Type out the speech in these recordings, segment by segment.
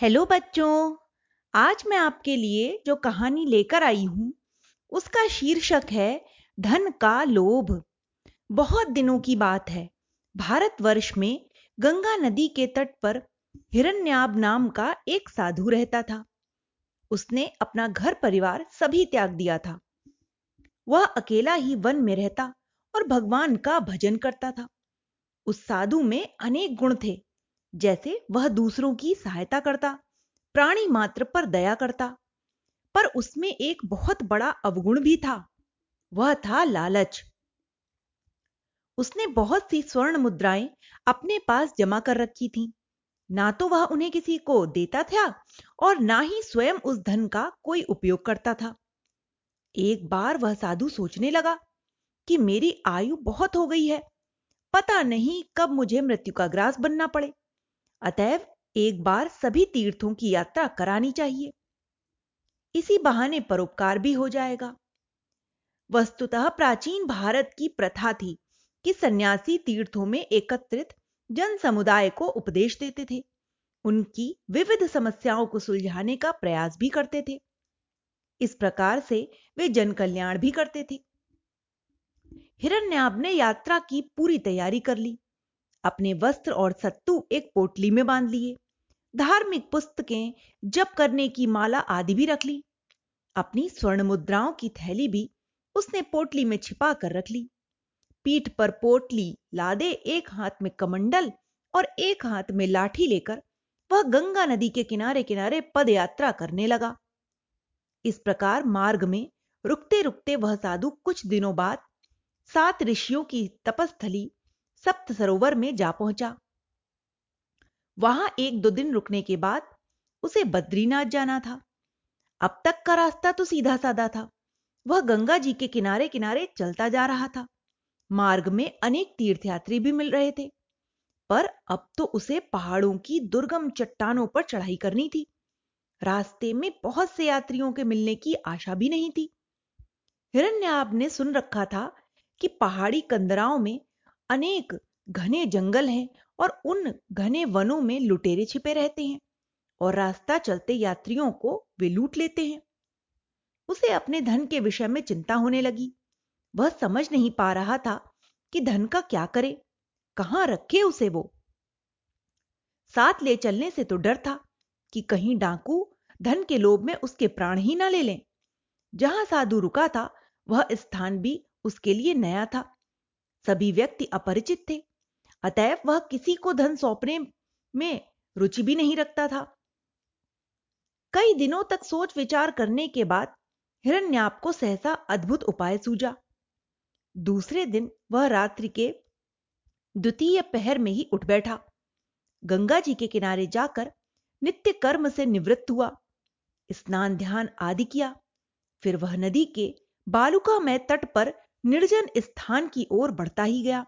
Hello बच्चों, आज मैं आपके लिए जो कहानी लेकर आई हूँ, उसका शीर्षक है, धन का लोभ। बहुत दिनों की बात है। भारतवर्ष में गंगा नदी के तट पर हिरण्याब नाम का एक साधु रहता था। उसने अपना घर परिवार सभी त्याग दिया था। वह अकेला ही वन में रहता और भगवान का भजन करता था। उस साधु में अनेक गुण थे। जैसे वह दूसरों की सहायता करता, प्राणी मात्र पर दया करता। पर उसमें एक बहुत बड़ा अवगुण भी था, वह था लालच। उसने बहुत सी स्वर्ण मुद्राएँ अपने पास जमा कर रखी थीं। ना तो वह उन्हें किसी को देता था और ना ही स्वयं उस धन का कोई उपयोग करता था। एक बार वह साधु सोचने लगा कि मेरी आयु बहुत हो गई है, पता नहीं कब मुझे मृत्यु का ग्रास बनना पड़े। अतएव एक बार सभी तीर्थों की यात्रा करानी चाहिए। इसी बहाने परोपकार भी हो जाएगा। वस्तुतः प्राचीन भारत की प्रथा थी कि सन्यासी तीर्थों में एकत्रित जन समुदाय को उपदेश देते थे। उनकी विविध समस्याओं को सुलझाने का प्रयास भी करते थे। इस प्रकार से वे जन कल्याण भी करते थे। हिरण्याब ने यात्रा की पूरी तैयारी कर ली। अपने वस्त्र और सत्तू एक पोटली में बाँध लिए। धार्मिक पुस्तकें जप करने की माला आदि भी रख ली। अपनी स्वर्ण मुद्राओं की थैली भी उसने पोटली में छिपा कर रख ली। पीठ पर पोटली लादे एक हाथ में कमंडल और एक हाथ में लाठी लेकर वह गंगा नदी के किनारे किनारे पद यात्रा करने लगा। इस प्रकार मार्ग में रुकते रुकते वह साधु कुछ दिनों बाद सात ऋषियों की तपस्थली सप्त सरोवर में जा पहुँचा। वहाँ एक दो दिन रुकने के बाद उसे बद्रीनाथ जाना था। अब तक का रास्ता तो सीधा साधा था। वह गंगा जी के किनारे किनारे चलता जा रहा था। मार्ग में अनेक तीर्थयात्री भी मिल रहे थे। पर अब तो उसे पहाड़ों की दुर्गम चट्टानों पर चढ़ाई करनी थी। रास्ते में बहुत से यात्रियों के मिलने की आशा भी नहीं थी। हिरण्याब ने सुन रखा था कि पहाड़ी कंदराओं में अनेक घने जंगल हैं और उन घने वनों में लुटेरे छिपे रहते हैं और रास्ता चलते यात्रियों को वे लूट लेते हैं। उसे अपने धन के विषय में चिंता होने लगी। वह समझ नहीं पा रहा था कि धन का क्या करे, कहाँ रखे उसे वो। साथ ले चलने से तो डर था कि कहीं डाकू धन के लोभ में उसके प्राण ही ना ले लें। जहाँ साधु रुका था, वह स्थान भी उसके लिए नया था। सभी व्यक्ति अपरिचित थे। अतएव वह किसी को धन सौंपने में रुचि भी नहीं रखता था। कई दिनों तक सोच विचार करने के बाद हिरण्याप को सहसा अद्भुत उपाय सूझा। दूसरे दिन वह रात्रि के द्वितीय पहर में ही उठ बैठा। गंगा जी के किनारे जाकर नित्य कर्म से निवृत्त हुआ। स्नान ध्यान आदि किया। फिर वह नदी के बालुका में तट पर निर्जन स्थान की ओर बढ़ता ही गया।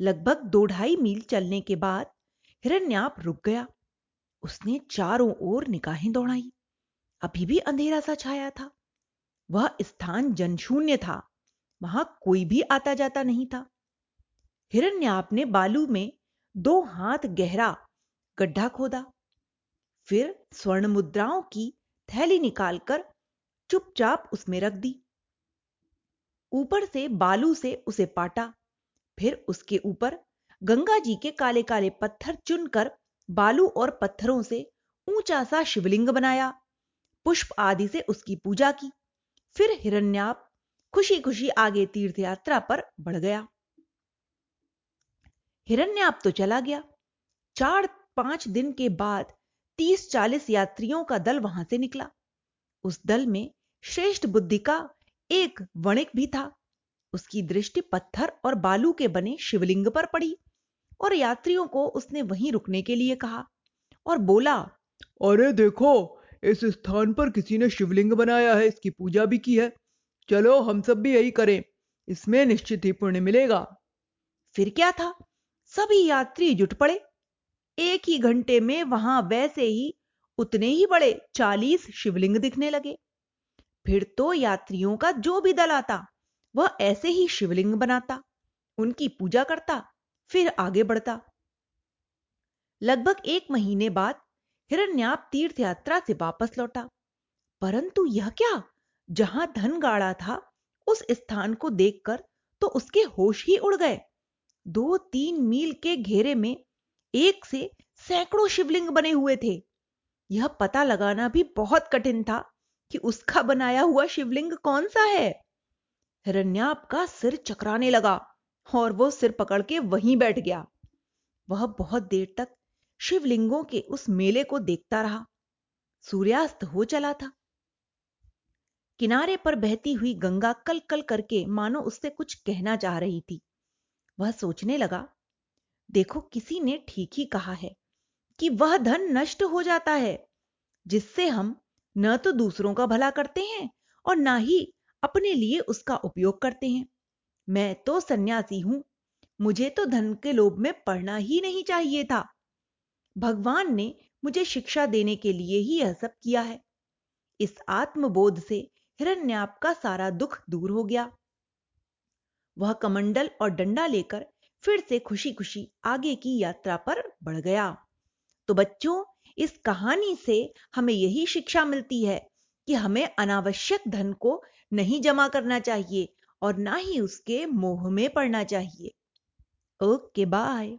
लगभग दो ढाई मील चलने के बाद हिरण्याप रुक गया। उसने चारों ओर निगाहें दौड़ाई। अभी भी अंधेरा सा छाया था। वह स्थान जनशून्य था। वहाँ कोई भी आता जाता नहीं था। हिरण्याप ने बालू में दो हाथ गहरा गड्ढा खोदा। फिर स्वर्ण मुद्राओं की थैली निकालकर चुपचाप उसमें रख दी। ऊपर से बालू से उसे पाटा। फिर उसके ऊपर गंगा जी के काले काले पत्थर चुनकर बालू और पत्थरों से ऊँचा सा शिवलिंग बनाया। पुष्प आदि से उसकी पूजा की। फिर हिरण्याप खुशी खुशी आगे तीर्थ यात्रा पर बढ़ गया। हिरण्याप तो चला गया। चार पाँच दिन के बाद तीस चालीस यात्रियों का दल वहाँ से निकला। उस दल में श्रेष्ठ बुद्धि का एक वणिक भी था। उसकी दृष्टि पत्थर और बालू के बने शिवलिंग पर पड़ी और यात्रियों को उसने वहीं रुकने के लिए कहा और बोला अरे देखो इस स्थान पर किसी ने शिवलिंग बनाया है इसकी पूजा भी की है। चलो हम सब भी यही करें। इसमें निश्चित ही पुण्य मिलेगा। फिर क्या था? सभी यात्री जुट पड़े। एक ही घंटे में वहाँ वैसे ही उतने ही बड़े चालीस शिवलिंग दिखने लगे। फिर तो यात्रियों का जो भी दल आता, वह ऐसे ही शिवलिंग बनाता, उनकी पूजा करता, फिर आगे बढ़ता। लगभग एक महीने बाद हिरण्याप तीर्थ यात्रा से वापस लौटा। परंतु यह क्या? जहाँ धन गाड़ा था, उस स्थान को देखकर तो उसके होश ही उड़ गए। दो तीन मील के घेरे में एक से सैकड़ों शिवलिंग बने हुए थे। यह पता लगाना भी बहुत कठिन था। कि उसका बनाया हुआ शिवलिंग कौन सा है? हिरण्याप का सिर चकराने लगा और वो सिर पकड़ के वहीं बैठ गया। वह बहुत देर तक शिवलिंगों के उस मेले को देखता रहा। सूर्यास्त हो चला था। किनारे पर बहती हुई गंगा कल कल करके मानो उससे कुछ कहना चाह रही थी। वह सोचने लगा, देखो, किसी ने ठीक ही कहा है कि वह धन नष्ट हो जाता है, जिससे हम न तो दूसरों का भला करते हैं और ना ही अपने लिए उसका उपयोग करते हैं। मैं तो सन्यासी हूँ, मुझे तो धन के लोभ में पढ़ना ही नहीं चाहिए था। भगवान ने मुझे शिक्षा देने के लिए ही यह सब किया है। इस आत्मबोध से हिरण्याप का सारा दुख दूर हो गया। वह कमंडल और डंडा लेकर फिर से खुशी खुशी आगे की यात्रा पर बढ़ गया। तो बच्चों इस कहानी से हमें यही शिक्षा मिलती है कि हमें अनावश्यक धन को नहीं जमा करना चाहिए और ना ही उसके मोह में पड़ना चाहिए। Okay, bye.